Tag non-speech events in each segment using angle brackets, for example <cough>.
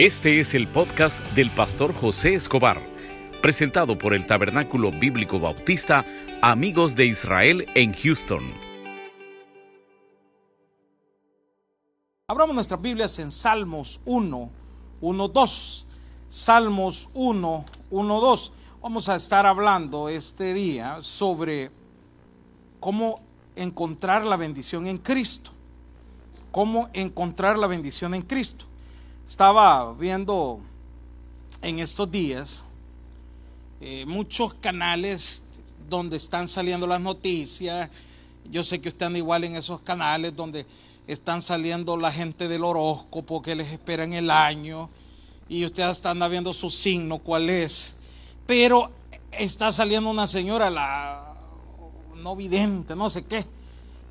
Este es el podcast del pastor José Escobar, presentado por el Tabernáculo Bíblico Bautista Amigos de Israel en Houston. Abramos nuestras Biblias en Salmos 1, 1, 2. Salmos 1, 1, 2. Vamos a estar hablando este día sobre cómo encontrar la bendición en Cristo. Cómo encontrar la bendición en Cristo. Estaba viendo en estos días eh, muchos canales donde están saliendo las noticias. Yo sé que usted anda igual en esos canales donde están saliendo la gente del horóscopo que les espera en el año y usted hasta anda viendo su signo, cuál es. Pero está saliendo una señora, la no vidente, no sé qué.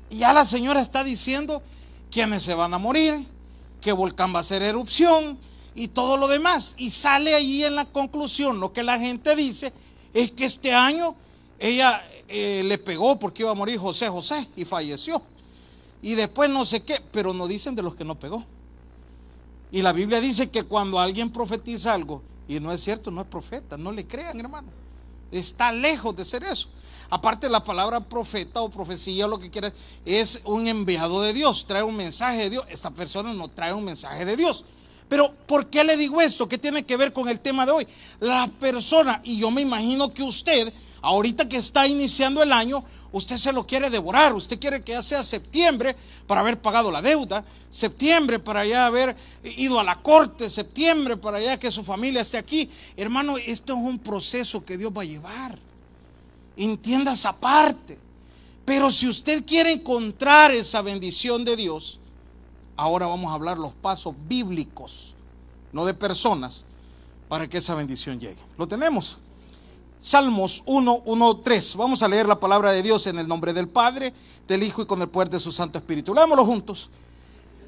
Y ya la señora está diciendo quiénes se van a morir, que volcán va a hacer erupción y todo lo demás. Y sale allí en la conclusión, lo que la gente dice es que este año ella eh, le pegó porque iba a morir José José y falleció. Y después no sé qué, pero no dicen de los que no pegó. Y la Biblia dice que cuando alguien profetiza algo, y no es cierto, no es profeta, no le crean hermano. Está lejos de ser eso. Aparte la palabra profeta o profecía, lo que quiera, es un enviado de Dios, trae un mensaje de Dios. Esta persona no trae un mensaje de Dios. Pero ¿por qué le digo esto? ¿Qué tiene que ver con el tema de hoy? La persona, y yo me imagino que usted, ahorita que está iniciando el año, usted se lo quiere devorar, usted quiere que ya sea septiembre para haber pagado la deuda, septiembre para ya haber ido a la corte, septiembre para ya que su familia esté aquí. Hermano, esto es un proceso que Dios va a llevar. Entienda esa parte. Pero si usted quiere encontrar esa bendición de Dios, ahora vamos a hablar los pasos bíblicos, no de personas, para que esa bendición llegue. ¿Lo tenemos? Salmos 1, 1, 3. Vamos a leer la palabra de Dios en el nombre del Padre, del Hijo y con el poder de su Santo Espíritu. Leámoslo juntos.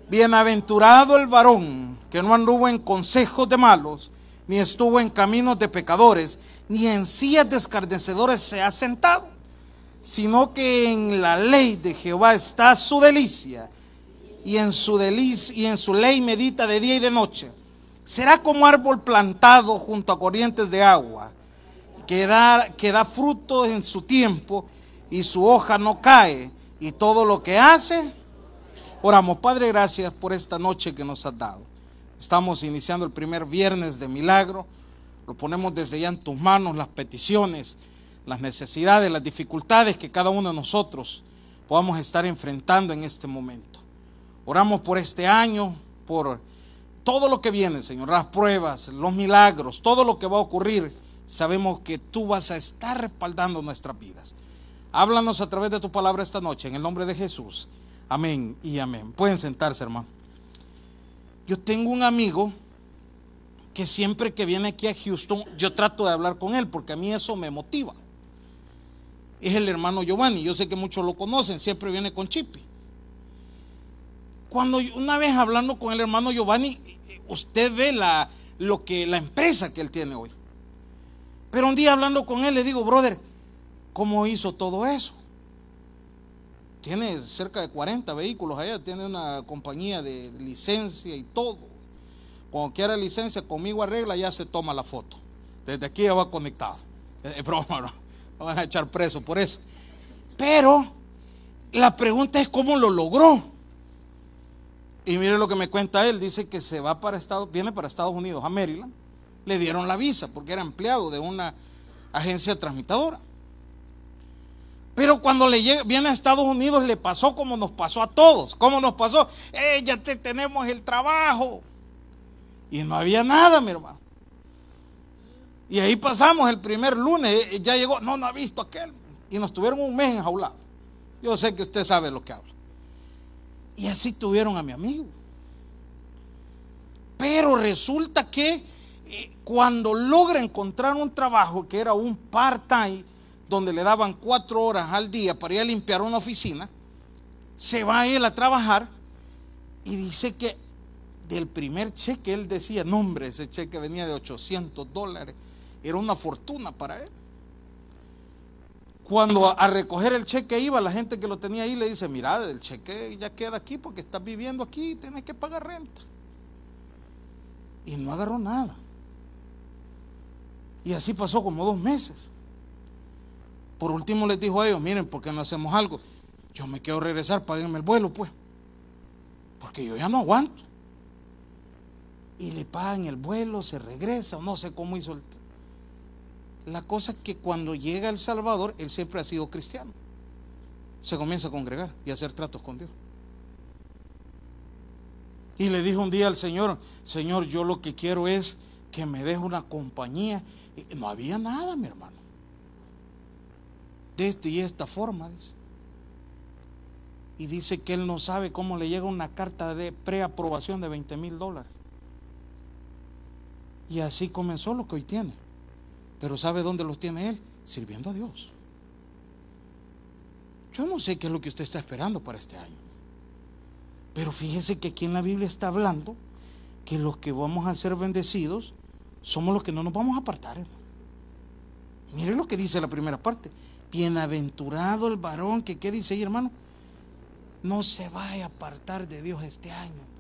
Bienaventurado el varón que no anduvo en consejos de malos, ni estuvo en caminos de pecadores, ni en sillas de escarnecedores se ha sentado, sino que en la ley de Jehová está su delicia, y en su delicia y en su ley medita de día y de noche. Será como árbol plantado junto a corrientes de agua, que da, que da fruto en su tiempo, y su hoja no cae, y todo lo que hace. Oramos, Padre, gracias por esta noche que nos has dado. Estamos iniciando el primer viernes de milagro. Lo ponemos desde ya en tus manos, las peticiones, las necesidades, las dificultades que cada uno de nosotros podamos estar enfrentando en este momento. Oramos por este año, por todo lo que viene, Señor, las pruebas, los milagros, todo lo que va a ocurrir. Sabemos que tú vas a estar respaldando nuestras vidas. Háblanos a través de tu palabra esta noche, en el nombre de Jesús. Amén y amén. Pueden sentarse, hermano. Yo tengo un amigo que siempre que viene aquí a Houston, yo trato de hablar con él porque a mí eso me motiva. Es el hermano Giovanni, yo sé que muchos lo conocen, siempre viene con Chipi. Cuando una vez hablando con el hermano Giovanni, usted ve la, lo que, la empresa que él tiene hoy. Pero un día hablando con él le digo, brother, ¿cómo hizo todo eso? Tiene cerca de 40 vehículos allá, tiene una compañía de licencia y todo. Cuando quiera licencia, conmigo arregla, ya se toma la foto. Desde aquí ya va conectado. <laughs> Es broma, van a echar preso por eso. Pero la pregunta es cómo lo logró. Y mire lo que me cuenta él. Dice que se va para Estados, viene para Estados Unidos, a Maryland. Le dieron la visa porque era empleado de una agencia transmitadora. Pero cuando le llega, viene a Estados Unidos le pasó como nos pasó a todos. ¿Cómo nos pasó? Eh, ya te, tenemos el trabajo. Y no había nada, mi hermano. Y ahí pasamos el primer lunes, eh, ya llegó, no, no ha visto aquel. Y nos tuvieron un mes enjaulados. Yo sé que usted sabe lo que habla. Y así tuvieron a mi amigo. Pero resulta que eh, cuando logra encontrar un trabajo que era un part-time, donde le daban cuatro horas al día para ir a limpiar una oficina, se va él a trabajar y dice que del primer cheque, él decía, no hombre, ese cheque venía de 800 dólares, era una fortuna para él. Cuando a, recoger el cheque iba, la gente que lo tenía ahí le dice, mira, el cheque ya queda aquí porque estás viviendo aquí y tienes que pagar renta. Y no agarró nada. Y así pasó como dos meses. Por último les dijo a ellos, miren, ¿por qué no hacemos algo? Yo me quiero regresar, paguenme el vuelo, pues. Porque yo ya no aguanto. Y le pagan el vuelo, se regresa, o no sé cómo hizo el... La cosa es que cuando llega El Salvador, él siempre ha sido cristiano. Se comienza a congregar y a hacer tratos con Dios. Y le dijo un día al Señor, Señor, yo lo que quiero es que me deje una compañía. Y no había nada, mi hermano. De esta y esta forma. Y dice que él no sabe cómo le llega una carta de preaprobación de 20 mil dólares. Y así comenzó lo que hoy tiene. Pero ¿sabe dónde los tiene él? Sirviendo a Dios. Yo no sé qué es lo que usted está esperando para este año. Pero fíjese que aquí en la Biblia está hablando que los que vamos a ser bendecidos somos los que no nos vamos a apartar. Mire lo que dice la primera parte. Bienaventurado el varón que, ¿qué dice ahí, hermano? No se vaya a apartar de Dios este año.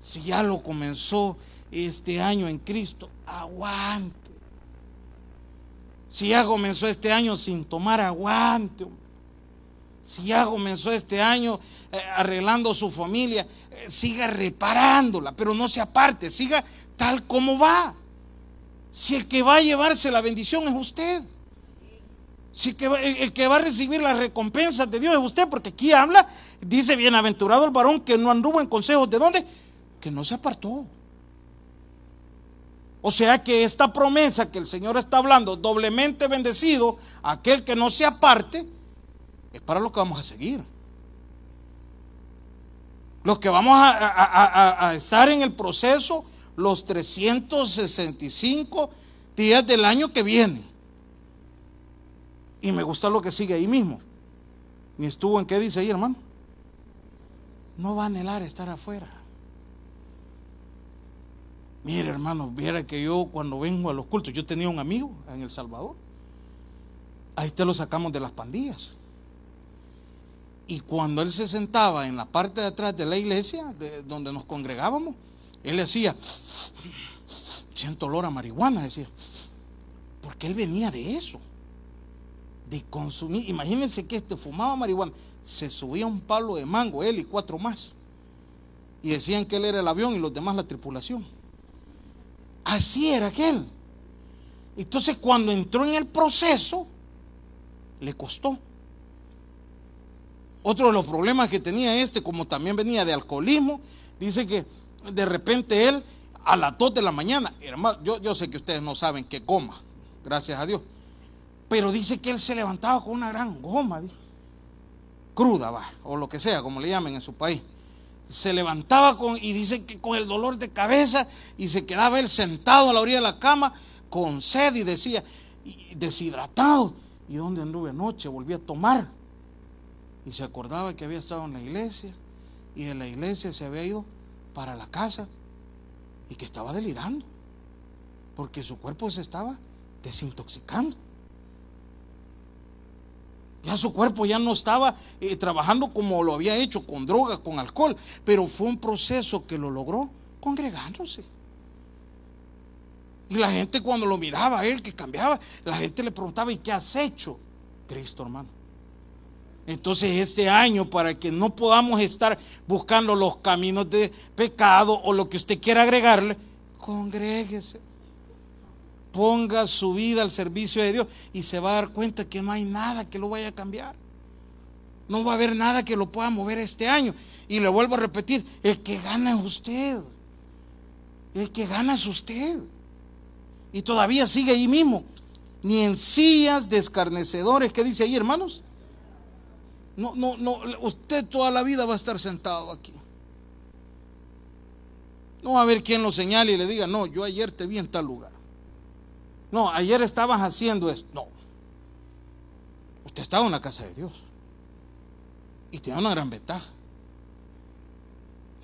Si ya lo comenzó este año en Cristo, aguante. Si ya comenzó este año sin tomar aguante. Si ya comenzó este año eh, arreglando su familia, eh, siga reparándola, pero no se aparte, siga tal como va. Si el que va a llevarse la bendición es usted. Si el que, va, a recibir las recompensas de Dios es usted, porque aquí habla, dice, bienaventurado el varón que no anduvo en consejos de dónde, que no se apartó. O sea que esta promesa que el Señor está hablando, doblemente bendecido, aquel que no se aparte, es para lo que vamos a seguir. Los que vamos a, estar en el proceso los 365 días del año que viene. Y me gusta lo que sigue ahí mismo. Ni estuvo en qué dice ahí, hermano. No va a anhelar estar afuera. Mire, hermano, viera que yo cuando vengo a los cultos, yo tenía un amigo en El Salvador. Ahí te lo sacamos de las pandillas. Y cuando él se sentaba en la parte de atrás de la iglesia, de donde nos congregábamos, él decía, siento olor a marihuana, decía. Porque él venía de eso, de consumir. Imagínense que este fumaba marihuana, se subía un palo de mango, él y cuatro más. Y decían que él era el avión y los demás la tripulación. Así era aquel. Entonces cuando entró en el proceso, le costó. Otro de los problemas que tenía este, como también venía de alcoholismo, dice que de repente él a las 2 de la mañana, hermano, yo, sé que ustedes no saben qué coma, gracias a Dios, pero dice que él se levantaba con una gran goma, cruda, va, o lo que sea, como le llamen en su país. Se levantaba con, y dice que con el dolor de cabeza, y se quedaba él sentado a la orilla de la cama con sed y decía, deshidratado. ¿Y dónde anduve anoche? Volví a tomar y se acordaba que había estado en la iglesia y de la iglesia se había ido para la casa y que estaba delirando porque su cuerpo se estaba desintoxicando. Ya su cuerpo ya no estaba eh, trabajando como lo había hecho, con droga, con alcohol, pero fue un proceso que lo logró congregándose. Y la gente cuando lo miraba a él, que cambiaba, la gente le preguntaba, ¿y qué has hecho? Cristo, hermano. Entonces este año, para que no podamos estar buscando los caminos de pecado o lo que usted quiera agregarle, congréguese. Ponga su vida al servicio de Dios y se va a dar cuenta que no hay nada que lo vaya a cambiar. No va a haber nada que lo pueda mover este año. Y le vuelvo a repetir, el que gana es usted. El que gana es usted. Y todavía sigue ahí mismo. Ni en sillas de escarnecedores. ¿Qué dice ahí, hermanos? No, no, no, usted toda la vida va a estar sentado aquí. No va a haber quien lo señale y le diga, no, yo ayer te vi en tal lugar. No, ayer estabas haciendo esto. No. Usted estaba en la casa de Dios. Y tiene una gran ventaja.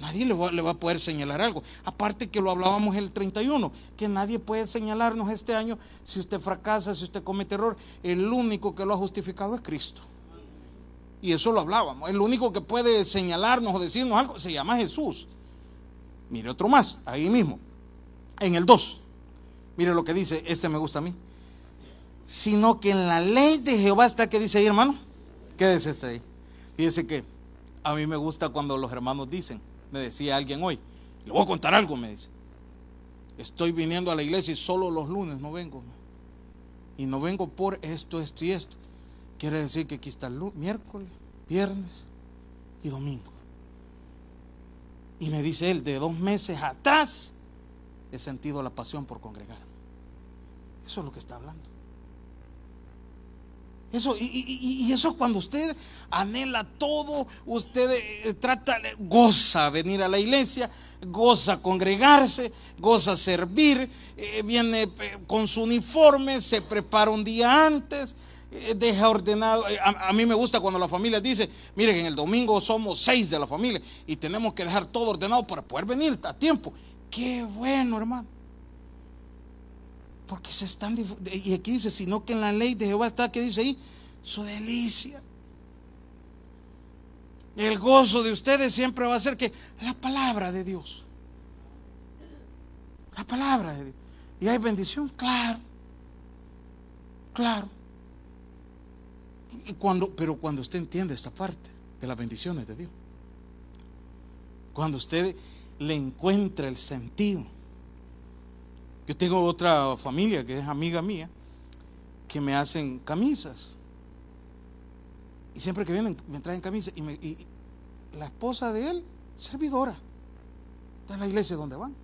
Nadie le va, le va, a poder señalar algo. Aparte que lo hablábamos el 31, que nadie puede señalarnos este año si usted fracasa, si usted comete error. El único que lo ha justificado es Cristo. Y eso lo hablábamos. El único que puede señalarnos o decirnos algo se llama Jesús. Mire otro más, ahí mismo. En el 2. Mire lo que dice, este me gusta a mí. Sino que en la ley de Jehová está, ¿qué dice ahí, hermano? Quédese ahí. Fíjese que a mí me gusta cuando los hermanos dicen, me decía alguien hoy, le voy a contar algo, me dice. Estoy viniendo a la iglesia y solo los lunes no vengo. Y no vengo por esto, esto y esto. Quiere decir que aquí está el miércoles, viernes y domingo. Y me dice él, de dos meses atrás he sentido la pasión por congregar. Eso es lo que está hablando. Eso, y, eso es cuando usted anhela todo, usted eh, trata, goza venir a la iglesia, goza congregarse, goza servir, eh, viene eh, con su uniforme, se prepara un día antes, deja ordenado. A, a, mí me gusta cuando la familia dice, miren, en el domingo somos seis de la familia y tenemos que dejar todo ordenado para poder venir a tiempo. Qué bueno, hermano. Porque se están. Y aquí dice, sino que en la ley de Jehová está, que dice ahí? Su delicia. El gozo de ustedes siempre va a ser que la palabra de Dios. La palabra de Dios. ¿Y hay bendición? Claro. Claro. Y cuando, pero cuando usted entiende esta parte de las bendiciones de Dios. Cuando usted le encuentra el sentido yo tengo otra familia que es amiga mía, que me hacen camisas. Y siempre que vienen me traen camisas. Y, la esposa de él, servidora de la iglesia donde van.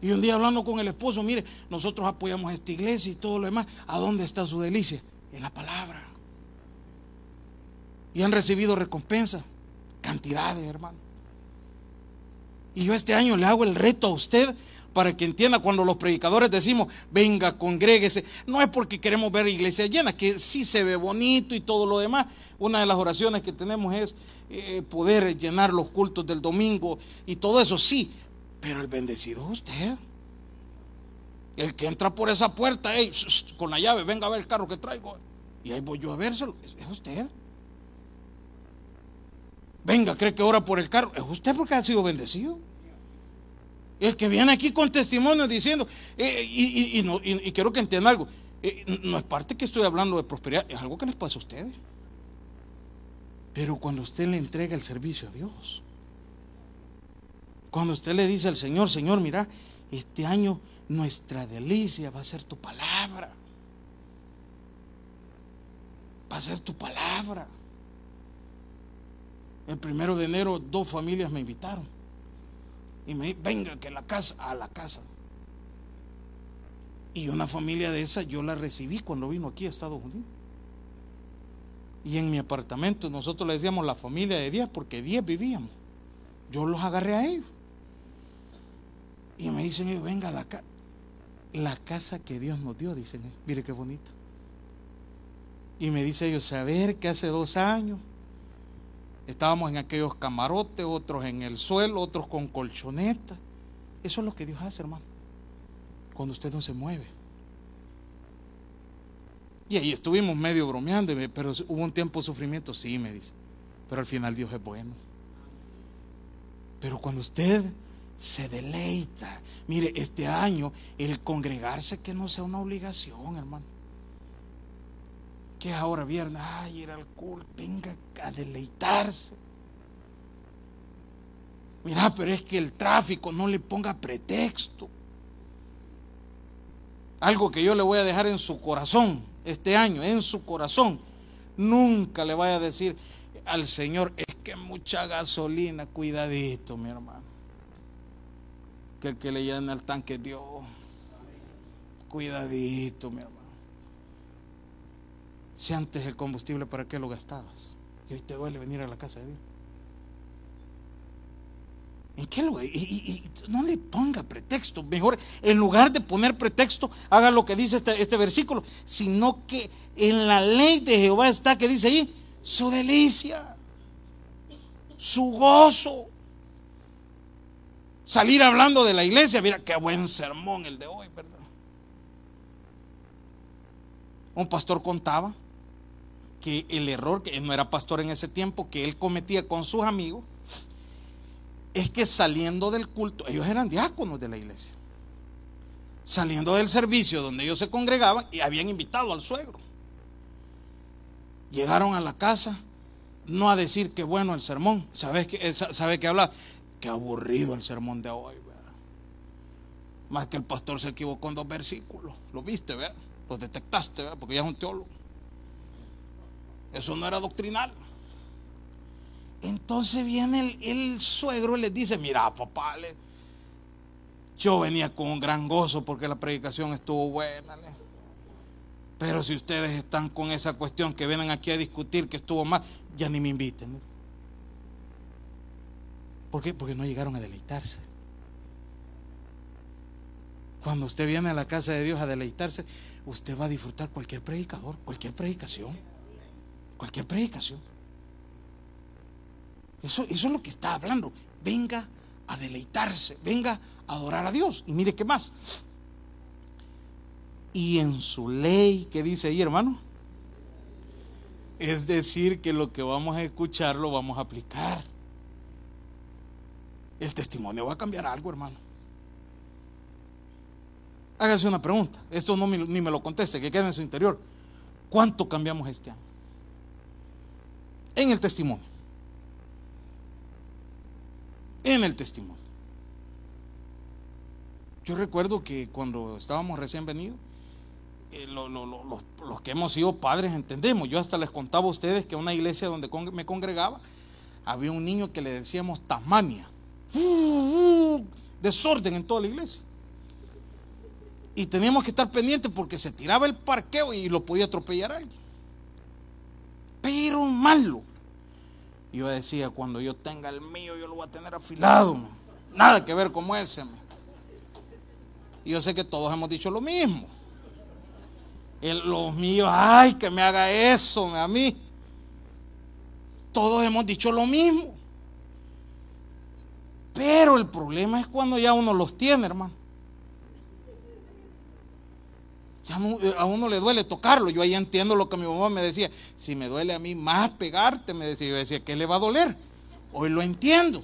Y un día hablando con el esposo, mire, nosotros apoyamos esta iglesia y todo lo demás. ¿A dónde está su delicia? En la palabra. Y han recibido recompensas, cantidades, hermano. Y yo este año le hago el reto a usted para que entienda cuando los predicadores decimos, venga, congréguese, no es porque queremos ver iglesia llena, que sí se ve bonito y todo lo demás. Una de las oraciones que tenemos es eh, poder llenar los cultos del domingo y todo eso, sí, pero el bendecido es usted. El que entra por esa puerta, con la llave, venga a ver el carro que traigo. Y ahí voy yo a vérselo, es usted. Venga, cree que ora por el carro, es usted porque ha sido bendecido. El que viene aquí con testimonio diciendo, eh, y, quiero que entiendan algo, eh, no es parte que estoy hablando de prosperidad, es algo que les pasa a ustedes. Pero cuando usted le entrega el servicio a Dios, cuando usted le dice al Señor, Señor, mira, este año nuestra delicia va a ser tu palabra. Va a ser tu palabra. El primero de enero dos familias me invitaron. Y me venga que la casa, a la casa. Y una familia de esa yo la recibí cuando vino aquí a Estados Unidos. Y en mi apartamento nosotros le decíamos la familia de 10 porque 10 vivíamos. Yo los agarré a ellos. Y me dicen ellos, venga la casa. La casa que Dios nos dio, dicen ellos. Mire qué bonito. Y me dice ellos, saber que hace dos años Estábamos en aquellos camarotes, otros en el suelo, otros con colchoneta. Eso es lo que Dios hace, hermano. Cuando usted no se mueve. Y ahí estuvimos medio bromeando, pero hubo un tiempo de sufrimiento, sí, me dice. Pero al final Dios es bueno. Pero cuando usted se deleita, mire, este año el congregarse que no sea una obligación, hermano que es ahora viernes, ay, ir al culto, venga a deleitarse. Mira, pero es que el tráfico no le ponga pretexto. Algo que yo le voy a dejar en su corazón este año, en su corazón. Nunca le vaya a decir al Señor, es que mucha gasolina, cuidadito, mi hermano. Que el que le llena el tanque Dios. Cuidadito, mi hermano. Si antes el combustible, ¿para qué lo gastabas? Y hoy te duele venir a la casa de Dios. ¿En qué lugar? Y, no le ponga pretexto. Mejor, en lugar de poner pretexto, haga lo que dice este, este versículo. Sino que en la ley de Jehová está, que dice ahí, su delicia, su gozo. Salir hablando de la iglesia, mira qué buen sermón el de hoy, ¿verdad? Un pastor contaba que el error, que no era pastor en ese tiempo, que él cometía con sus amigos, es que saliendo del culto, ellos eran diáconos de la iglesia, saliendo del servicio donde ellos se congregaban y habían invitado al suegro. Llegaron a la casa, no a decir que bueno el sermón, ¿sabes qué, sabe qué habla? Qué aburrido el sermón de hoy, ¿verdad? Más que el pastor se equivocó en dos versículos, lo viste, ¿verdad? Los detectaste, ¿verdad? Porque ya es un teólogo. Eso no era doctrinal. Entonces viene el, suegro y les dice, mira papá, yo venía con gran gozo porque la predicación estuvo buena. Pero si ustedes están con esa cuestión que vienen aquí a discutir que estuvo mal, ya ni me inviten. ¿Por qué? Porque no llegaron a deleitarse. Cuando usted viene a la casa de Dios a deleitarse, usted va a disfrutar cualquier predicador, cualquier predicación, cualquier predicación. Eso, es lo que está hablando. Venga a deleitarse, venga a adorar a Dios. Y mire qué más. Y en su ley, ¿qué dice ahí, hermano? Es decir, que lo que vamos a escuchar lo vamos a aplicar. El testimonio va a cambiar algo, hermano. Hágase una pregunta. Esto no ni me lo conteste, que quede en su interior. ¿Cuánto cambiamos este año? En el testimonio. en el testimonio. Yo recuerdo que cuando estábamos recién venidos, eh, los, que hemos sido padres entendemos. Yo hasta les contaba a ustedes que en una iglesia donde me congregaba había un niño que le decíamos Tasmania. desorden en toda la iglesia. Y teníamos que estar pendientes porque se tiraba el parqueo y lo podía atropellar a alguien. Pero malo. Yo decía, cuando yo tenga el mío, yo lo voy a tener afilado. Nada que ver como ese. Y yo sé que todos hemos dicho lo mismo. los míos, ay, que me haga eso a mí. Todos hemos dicho lo mismo. Pero el problema es cuando ya uno los tiene, hermano. Eh, a uno le duele tocarlo. Yo ahí entiendo lo que mi mamá me decía. Si me duele a mí más pegarte, me decía. Yo decía, ¿qué le va a doler? Hoy lo entiendo.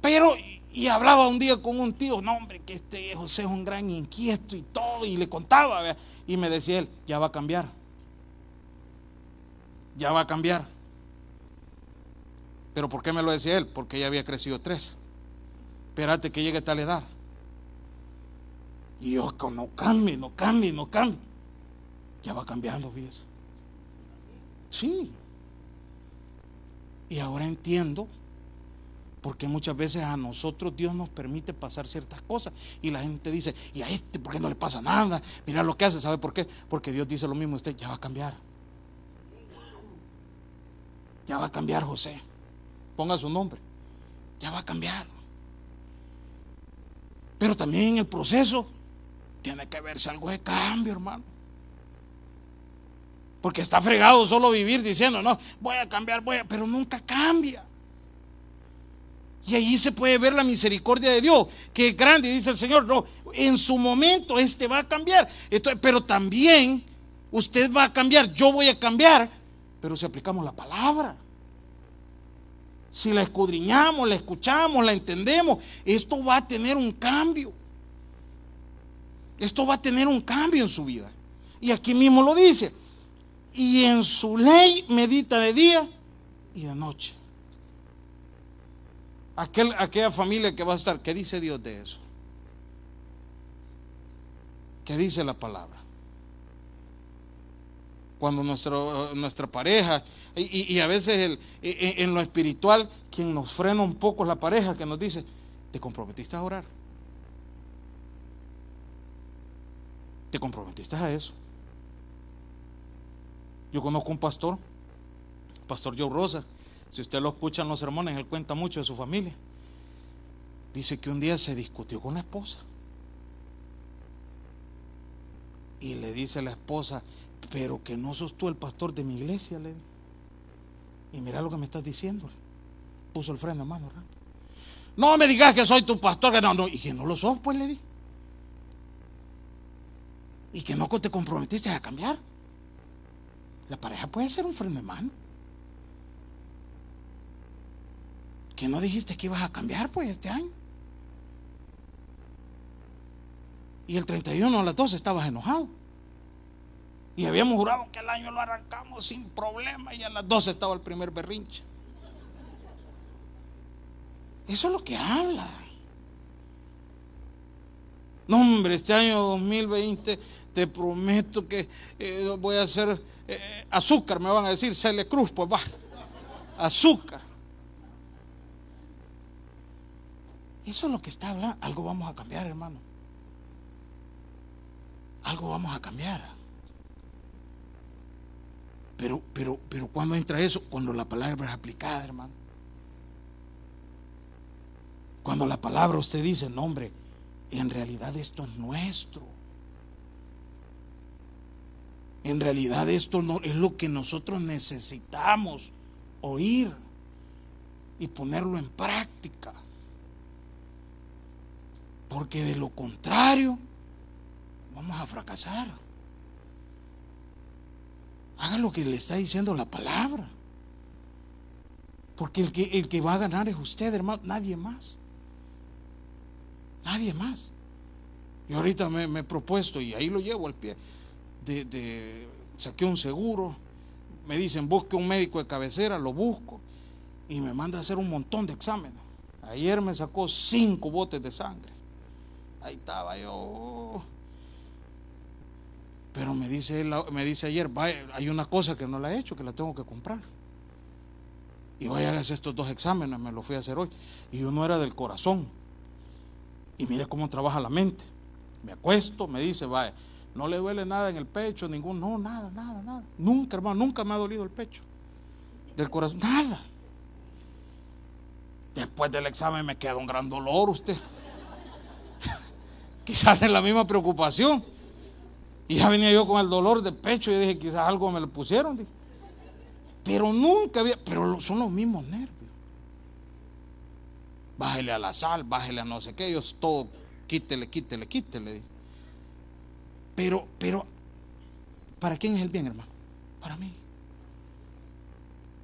Pero, y hablaba un día con un tío, no hombre, que este José es un gran inquieto y todo, y le contaba, y me decía él, ya va a cambiar. Ya va a cambiar. Pero ¿por qué me lo decía él? Porque ya había crecido tres. Espérate que llegue tal edad. Yo, no cambie, no cambie, no cambie. Ya va cambiando, fíjese. Sí. Y ahora entiendo porque muchas veces a nosotros Dios nos permite pasar ciertas cosas y la gente dice, ¿y a este por qué no le pasa nada? Mira lo que hace, ¿sabe por qué? Porque Dios dice lo mismo, usted ya va a cambiar. Ya va a cambiar José. Ponga su nombre. Ya va a cambiar. Pero también en el proceso tiene que verse algo de cambio, hermano. Porque está fregado solo vivir diciendo, no, voy a cambiar, voy a, pero nunca cambia. Y ahí se puede ver la misericordia de Dios, que es grande, dice el Señor, no, en su momento este va a cambiar. pero también usted va a cambiar, yo voy a cambiar, pero si aplicamos la palabra. Si la escudriñamos, la escuchamos, la entendemos, esto va a tener un cambio. Esto va a tener un cambio en su vida. Y aquí mismo lo dice. Y en su ley medita de día y de noche. Aquel, aquella familia que va a estar, ¿qué dice Dios de eso? ¿Qué dice la palabra? Cuando nuestra pareja, y, a veces en lo espiritual, quien nos frena un poco es la pareja que nos dice, ¿te comprometiste a orar? ¿Te comprometiste a eso? Yo conozco un pastor, pastor Joe Rosa. Si usted lo escucha en los sermones, él cuenta mucho de su familia. Dice que un día se discutió con la esposa. Y le dice a la esposa, pero que no sos tú el pastor de mi iglesia, le Y mira lo que me estás diciendo. Puso el freno, hermano. No me digas que soy tu pastor, que no, no, y que no lo sos, pues le di y que no te comprometiste a cambiar. La pareja puede ser un freno de mano. qué no dijiste que ibas a cambiar pues este año? Y el 31 a las 12 estabas enojado. Y habíamos jurado que el año lo arrancamos sin problema y a las 12 estaba el primer berrinche. Eso es lo que habla. No, hombre, este año 2020 te prometo que eh, voy a hacer eh, azúcar, me van a decir, Cele Cruz, pues va, azúcar. Eso es lo que está hablando. Algo vamos a cambiar, hermano. Algo vamos a cambiar. Pero, pero, pero cuando entra eso, cuando la palabra es aplicada, hermano. Cuando la palabra usted dice, no, hombre, en realidad esto es nuestro. En realidad esto no es lo que nosotros necesitamos oír y ponerlo en práctica. Porque de lo contrario, vamos a fracasar. Haga lo que le está diciendo la palabra. Porque el que, el que va a ganar es usted, hermano, nadie más. Nadie más. Y ahorita me, he propuesto, y ahí lo llevo al pie, de, de, saqué un seguro, me dicen busque un médico de cabecera, lo busco, y me manda a hacer un montón de exámenes. Ayer me sacó cinco botes de sangre. Ahí estaba yo. Pero me dice, me dice ayer, hay una cosa que no la he hecho, que la tengo que comprar. Y vaya a hacer estos dos exámenes, me lo fui a hacer hoy. Y uno era del corazón. Y mire cómo trabaja la mente. Me acuesto, me dice, vaya, no le duele nada en el pecho, ningún, no, nada, nada, nada. Nunca, hermano, nunca me ha dolido el pecho. Del corazón, nada. Después del examen me queda un gran dolor usted. <laughs> quizás es la misma preocupación. Y ya venía yo con el dolor de pecho y dije, quizás algo me lo pusieron. Pero nunca había, pero son los mismos nervios. Bájele a la sal, bájele a no sé qué, ellos todo, quítele, quítele, quítele. Pero, pero, ¿para quién es el bien, hermano? Para mí.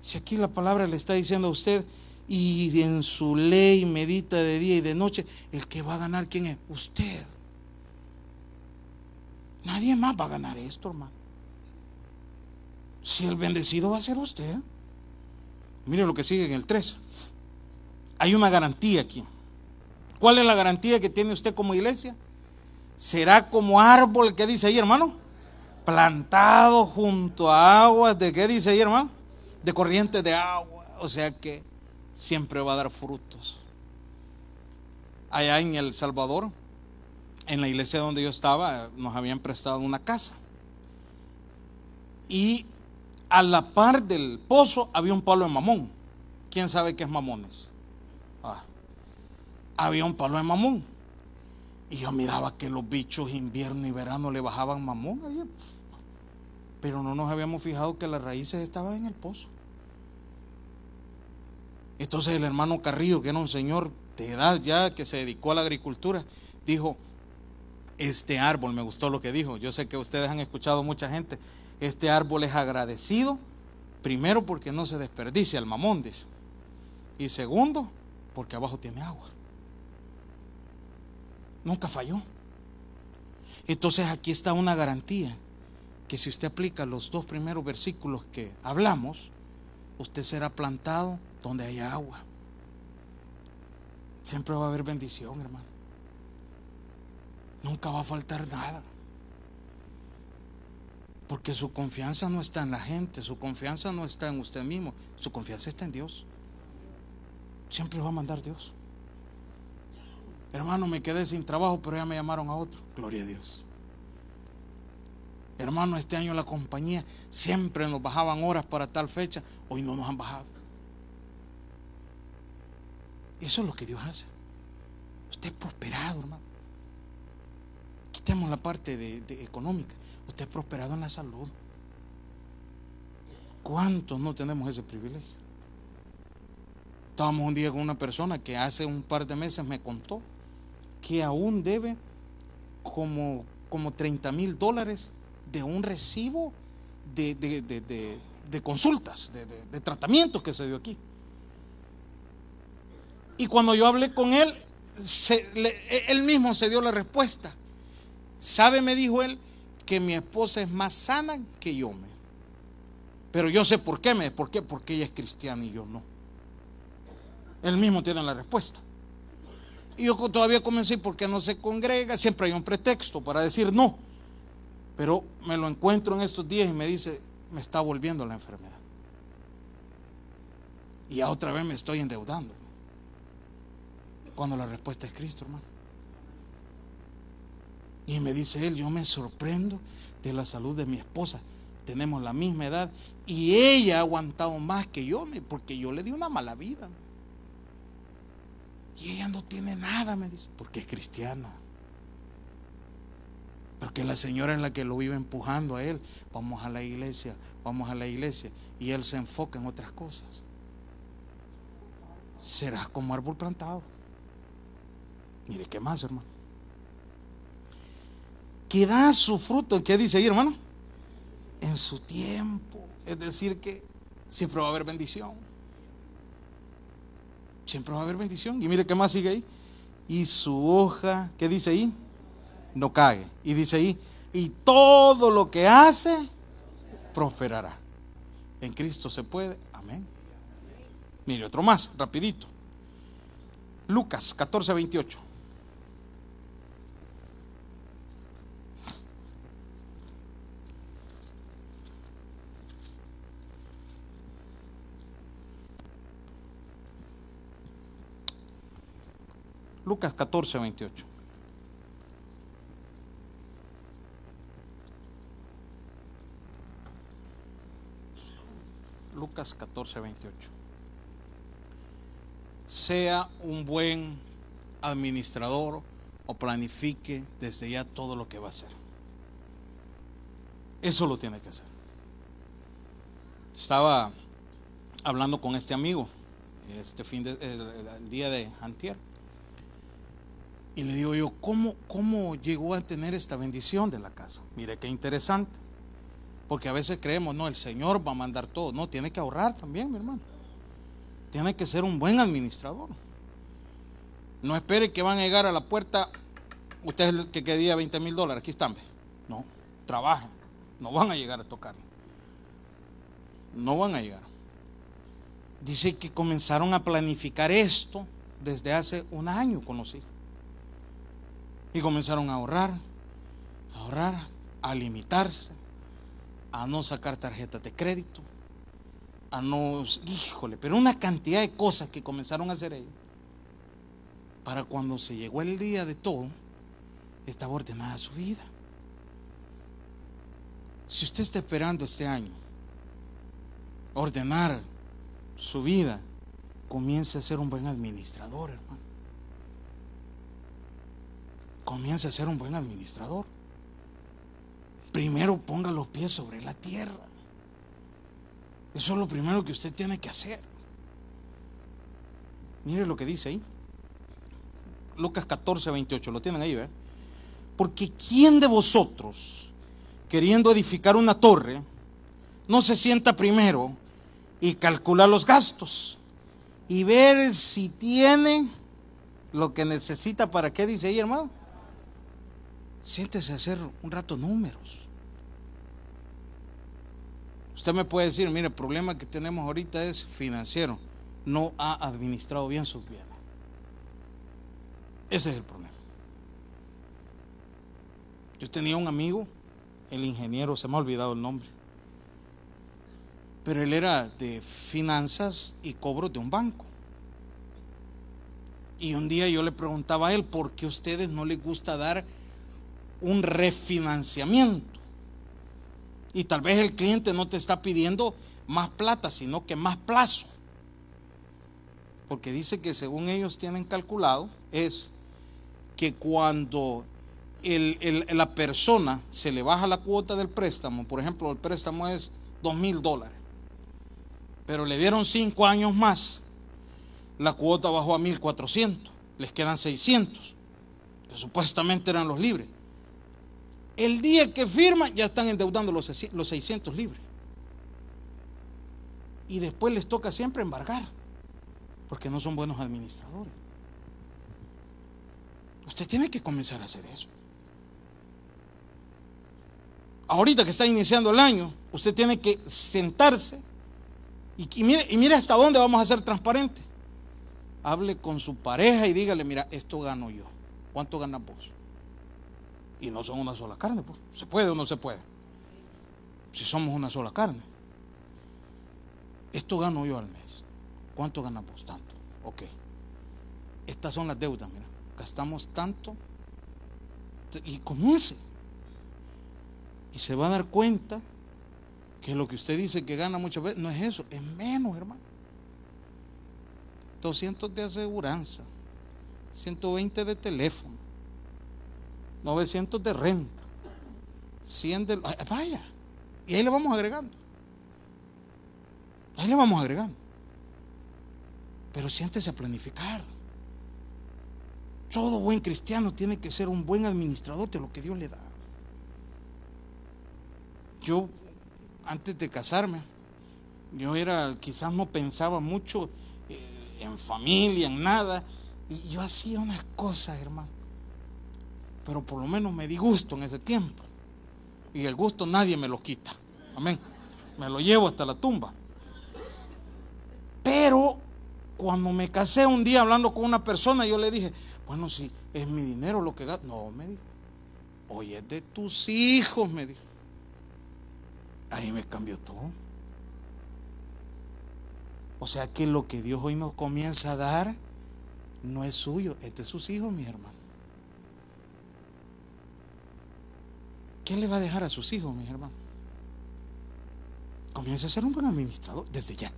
Si aquí la palabra le está diciendo a usted, y en su ley medita de día y de noche, el que va a ganar, ¿quién es? Usted. Nadie más va a ganar esto, hermano. Si el bendecido va a ser usted. Mire lo que sigue en el 3. Hay una garantía aquí. ¿Cuál es la garantía que tiene usted como iglesia? Será como árbol, ¿qué dice ahí, hermano? Plantado junto a aguas, ¿de qué dice ahí, hermano? De corrientes de agua. O sea que siempre va a dar frutos. Allá en El Salvador, en la iglesia donde yo estaba, nos habían prestado una casa. Y a la par del pozo había un palo de mamón. ¿Quién sabe qué es mamones? Ah, había un palo de mamón. Y yo miraba que los bichos invierno y verano le bajaban mamón. Pero no nos habíamos fijado que las raíces estaban en el pozo. Entonces el hermano Carrillo, que era un señor de edad ya, que se dedicó a la agricultura, dijo, este árbol, me gustó lo que dijo, yo sé que ustedes han escuchado mucha gente, este árbol es agradecido, primero porque no se desperdicia el mamón, y segundo, porque abajo tiene agua. Nunca falló. Entonces aquí está una garantía, que si usted aplica los dos primeros versículos que hablamos, usted será plantado donde haya agua. Siempre va a haber bendición, hermano. Nunca va a faltar nada. Porque su confianza no está en la gente, su confianza no está en usted mismo, su confianza está en Dios. Siempre va a mandar Dios. Hermano, me quedé sin trabajo, pero ya me llamaron a otro. Gloria a Dios. Hermano, este año la compañía siempre nos bajaban horas para tal fecha, hoy no nos han bajado. Eso es lo que Dios hace. Usted es prosperado, hermano. Quitemos la parte de, económica. Usted es prosperado en la salud. ¿Cuántos no tenemos ese privilegio? Estábamos un día con una persona que hace un par de meses me contó que aún debe como, como 30 mil dólares de un recibo de, de consultas, de, tratamientos que se dio aquí. Y cuando yo hablé con él, él mismo se dio la respuesta. ¿Sabe? Me dijo él que mi esposa es más sana que yo. Me. Pero yo sé por qué, me, ¿por qué? Porque ella es cristiana y yo no. Él mismo tiene la respuesta. Y yo todavía comencé porque no se congrega, siempre hay un pretexto para decir no. Pero me lo encuentro en estos días y me dice, me está volviendo la enfermedad. Y ya otra vez me estoy endeudando. Cuando la respuesta es Cristo, hermano. Y me dice él, yo me sorprendo de la salud de mi esposa. Tenemos la misma edad y ella ha aguantado más que yo, porque yo le di una mala vida. Y ella no tiene nada, me dice, porque es cristiana. Porque la señora es la que lo vive empujando a él. Vamos a la iglesia, vamos a la iglesia. Y él se enfoca en otras cosas. Será como árbol plantado. Mire, ¿qué más, hermano? que da su fruto. ¿Qué dice ahí, hermano? En su tiempo. Es decir, que siempre va a haber bendición. Siempre va a haber bendición. Y mire qué más sigue ahí. Y su hoja, ¿qué dice ahí? No cae. Y dice ahí, y todo lo que hace, prosperará. En Cristo se puede. Amén. Mire, otro más, rapidito. Lucas 14, 28. Lucas 14, 28. Lucas 14, 28. Sea un buen administrador o planifique desde ya todo lo que va a hacer. Eso lo tiene que hacer. Estaba hablando con este amigo este fin de, el día de antier y le digo yo, ¿cómo, ¿cómo llegó a tener esta bendición de la casa? Mire qué interesante. Porque a veces creemos, no, el Señor va a mandar todo. No, tiene que ahorrar también, mi hermano. Tiene que ser un buen administrador. No espere que van a llegar a la puerta. Usted es el que quería 20 mil dólares, aquí están. No, trabajen. No van a llegar a tocar. No van a llegar. Dice que comenzaron a planificar esto desde hace un año con los hijos. Y comenzaron a ahorrar, a ahorrar, a limitarse, a no sacar tarjetas de crédito, a no, híjole, pero una cantidad de cosas que comenzaron a hacer ellos. Para cuando se llegó el día de todo, estaba ordenada su vida. Si usted está esperando este año ordenar su vida, comience a ser un buen administrador, hermano comience a ser un buen administrador. Primero ponga los pies sobre la tierra. Eso es lo primero que usted tiene que hacer. Mire lo que dice ahí. Lucas 14, 28. Lo tienen ahí, ¿ver? Porque ¿quién de vosotros, queriendo edificar una torre, no se sienta primero y calcula los gastos y ver si tiene lo que necesita para qué dice ahí, hermano? Siéntese a hacer un rato números. Usted me puede decir, mire, el problema que tenemos ahorita es financiero. No ha administrado bien sus bienes. Ese es el problema. Yo tenía un amigo, el ingeniero, se me ha olvidado el nombre, pero él era de finanzas y cobros de un banco. Y un día yo le preguntaba a él, ¿por qué a ustedes no les gusta dar un refinanciamiento. Y tal vez el cliente no te está pidiendo más plata, sino que más plazo. Porque dice que según ellos tienen calculado, es que cuando la persona se le baja la cuota del préstamo, por ejemplo, el préstamo es dos mil dólares, pero le dieron cinco años más, la cuota bajó a mil cuatrocientos, les quedan 600, que supuestamente eran los libres. El día que firma ya están endeudando los, 600 libres. Y después les toca siempre embargar. Porque no son buenos administradores. Usted tiene que comenzar a hacer eso. Ahorita que está iniciando el año, usted tiene que sentarse y, mire, y mire hasta dónde vamos a ser transparentes. Hable con su pareja y dígale, mira, esto gano yo. ¿Cuánto ganas vos? Y no son una sola carne, pues. ¿Se puede o no se puede? Si somos una sola carne. Esto gano yo al mes. ¿Cuánto ganamos? Tanto. Ok. Estas son las deudas, mira. Gastamos tanto. Y comience. Y se va a dar cuenta que lo que usted dice que gana muchas veces no es eso, es menos, hermano. 200 de aseguranza, 120 de teléfono, 900 de renta, 100 de... Vaya, y ahí le vamos agregando. Ahí le vamos agregando. Pero siéntese a planificar. Todo buen cristiano tiene que ser un buen administrador de lo que Dios le da. Yo, antes de casarme, yo era, quizás no pensaba mucho eh, en familia, en nada, y yo hacía unas cosas, hermano. Pero por lo menos me di gusto en ese tiempo. Y el gusto nadie me lo quita. Amén. Me lo llevo hasta la tumba. Pero cuando me casé un día hablando con una persona, yo le dije, bueno, si es mi dinero lo que gasto. No, me dijo, hoy es de tus hijos, me dijo. Ahí me cambió todo. O sea que lo que Dios hoy nos comienza a dar no es suyo, es de sus hijos, mis hermanos. ¿Qué le va a dejar a sus hijos, mis hermanos? Comienza a ser un buen administrador desde ya.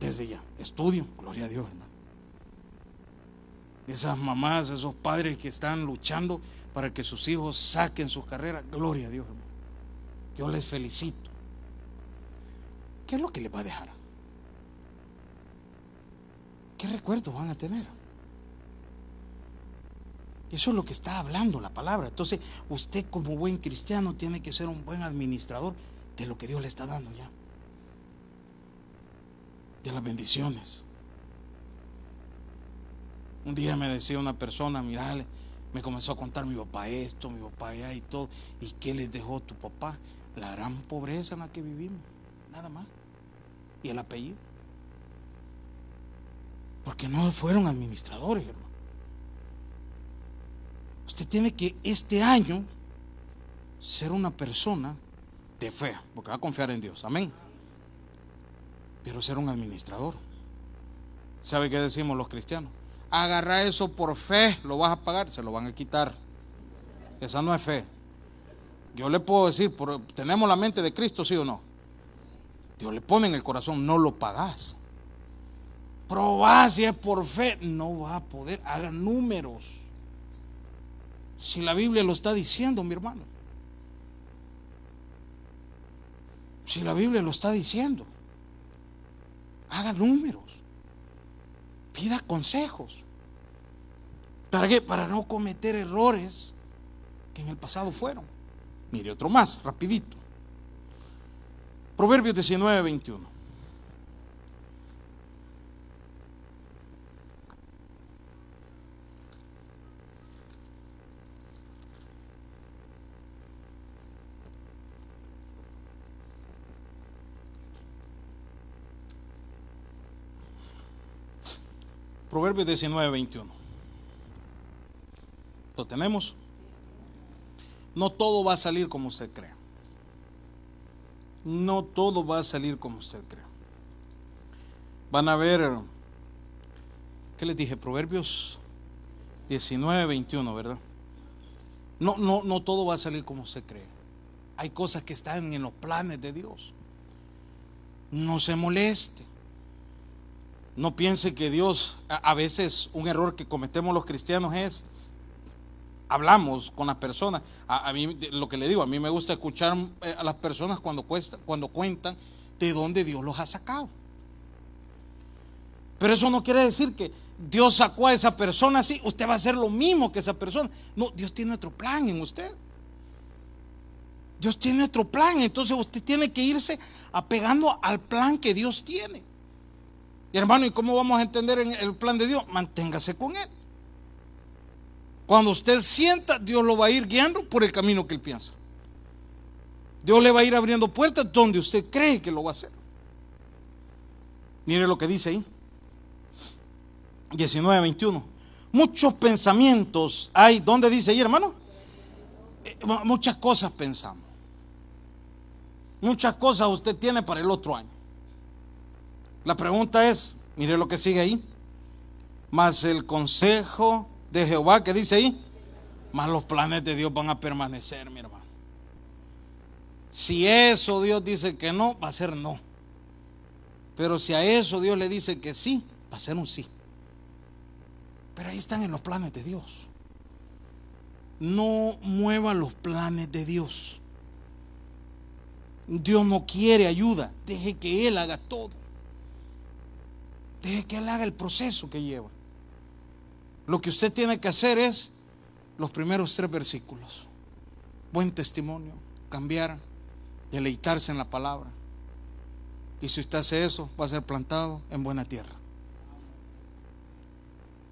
Desde ya. Estudio, gloria a Dios, hermano. Esas mamás, esos padres que están luchando para que sus hijos saquen sus carreras, gloria a Dios, hermano. Yo les felicito. ¿Qué es lo que les va a dejar? ¿Qué recuerdos van a tener? Eso es lo que está hablando la palabra. Entonces, usted como buen cristiano tiene que ser un buen administrador de lo que Dios le está dando ya. De las bendiciones. Un día me decía una persona, mirale, me comenzó a contar mi papá esto, mi papá allá y todo. ¿Y qué les dejó tu papá? La gran pobreza en la que vivimos. Nada más. Y el apellido. Porque no fueron administradores, hermano. Usted tiene que este año ser una persona de fe, porque va a confiar en Dios. Amén. Pero ser un administrador. ¿Sabe qué decimos los cristianos? Agarra eso por fe, lo vas a pagar, se lo van a quitar. Esa no es fe. Yo le puedo decir, ¿tenemos la mente de Cristo, sí o no? Dios le pone en el corazón, no lo pagás. Probás si es por fe, no va a poder. Haga números. Si la Biblia lo está diciendo, mi hermano. Si la Biblia lo está diciendo, haga números. Pida consejos. ¿Para qué? Para no cometer errores que en el pasado fueron. Mire otro más, rapidito. Proverbios 19, 21. Proverbios 19, 21. ¿Lo tenemos? No todo va a salir como usted cree. No todo va a salir como usted cree. Van a ver, ¿qué les dije? Proverbios 19, 21, ¿verdad? No, no, no todo va a salir como usted cree. Hay cosas que están en los planes de Dios. No se moleste. No piense que Dios, a veces un error que cometemos los cristianos es, hablamos con las personas, a, mí lo que le digo, a mí me gusta escuchar eh, a las personas cuando, cuesta, cuando cuentan de dónde Dios los ha sacado. Pero eso no quiere decir que Dios sacó a esa persona así, usted va a hacer lo mismo que esa persona. No, Dios tiene otro plan en usted. Dios tiene otro plan, entonces usted tiene que irse apegando al plan que Dios tiene. Y hermano, ¿y cómo vamos a entender en el plan de Dios? Manténgase con Él. Cuando usted sienta, Dios lo va a ir guiando por el camino que Él piensa. Dios le va a ir abriendo puertas donde usted cree que lo va a hacer. Mire lo que dice ahí. 19, 21. Muchos pensamientos hay. ¿Dónde dice ahí, hermano? Eh, muchas cosas pensamos. Muchas cosas usted tiene para el otro año. La pregunta es, mire lo que sigue ahí. Más el consejo de Jehová que dice ahí, más los planes de Dios van a permanecer, mi hermano. Si eso Dios dice que no, va a ser no. Pero si a eso Dios le dice que sí, va a ser un sí. Pero ahí están en los planes de Dios. No mueva los planes de Dios. Dios no quiere ayuda. Deje que Él haga todo. Deje que Él haga el proceso que lleva. Lo que usted tiene que hacer es los primeros tres versículos. Buen testimonio, cambiar, deleitarse en la palabra. Y si usted hace eso, va a ser plantado en buena tierra.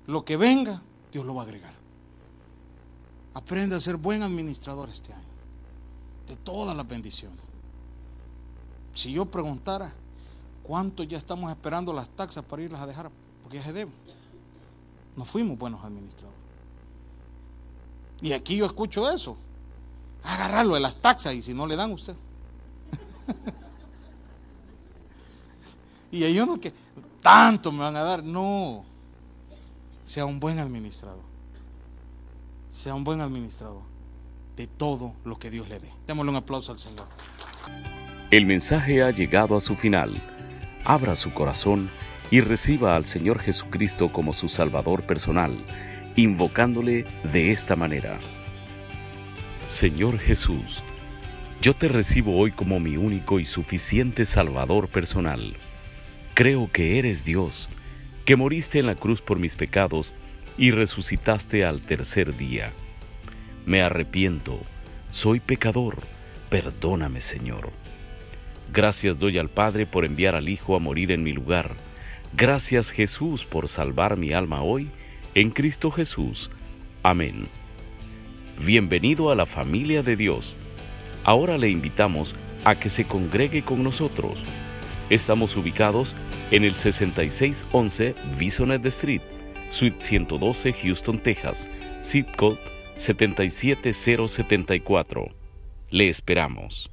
Lo que venga, Dios lo va a agregar. Aprende a ser buen administrador este año. De todas las bendiciones. Si yo preguntara, ¿cuánto ya estamos esperando las taxas para irlas a dejar? Porque ya se deben. No fuimos buenos administradores. Y aquí yo escucho eso. Agarrarlo de las taxas y si no le dan usted. <laughs> y hay uno que tanto me van a dar. No. Sea un buen administrador. Sea un buen administrador de todo lo que Dios le dé. Démosle un aplauso al Señor. El mensaje ha llegado a su final. Abra su corazón y reciba al Señor Jesucristo como su Salvador personal, invocándole de esta manera. Señor Jesús, yo te recibo hoy como mi único y suficiente Salvador personal. Creo que eres Dios, que moriste en la cruz por mis pecados y resucitaste al tercer día. Me arrepiento, soy pecador, perdóname Señor. Gracias doy al Padre por enviar al Hijo a morir en mi lugar. Gracias Jesús por salvar mi alma hoy en Cristo Jesús. Amén. Bienvenido a la familia de Dios. Ahora le invitamos a que se congregue con nosotros. Estamos ubicados en el 6611 Bisonet Street, Suite 112, Houston, Texas, zip code 77074. Le esperamos.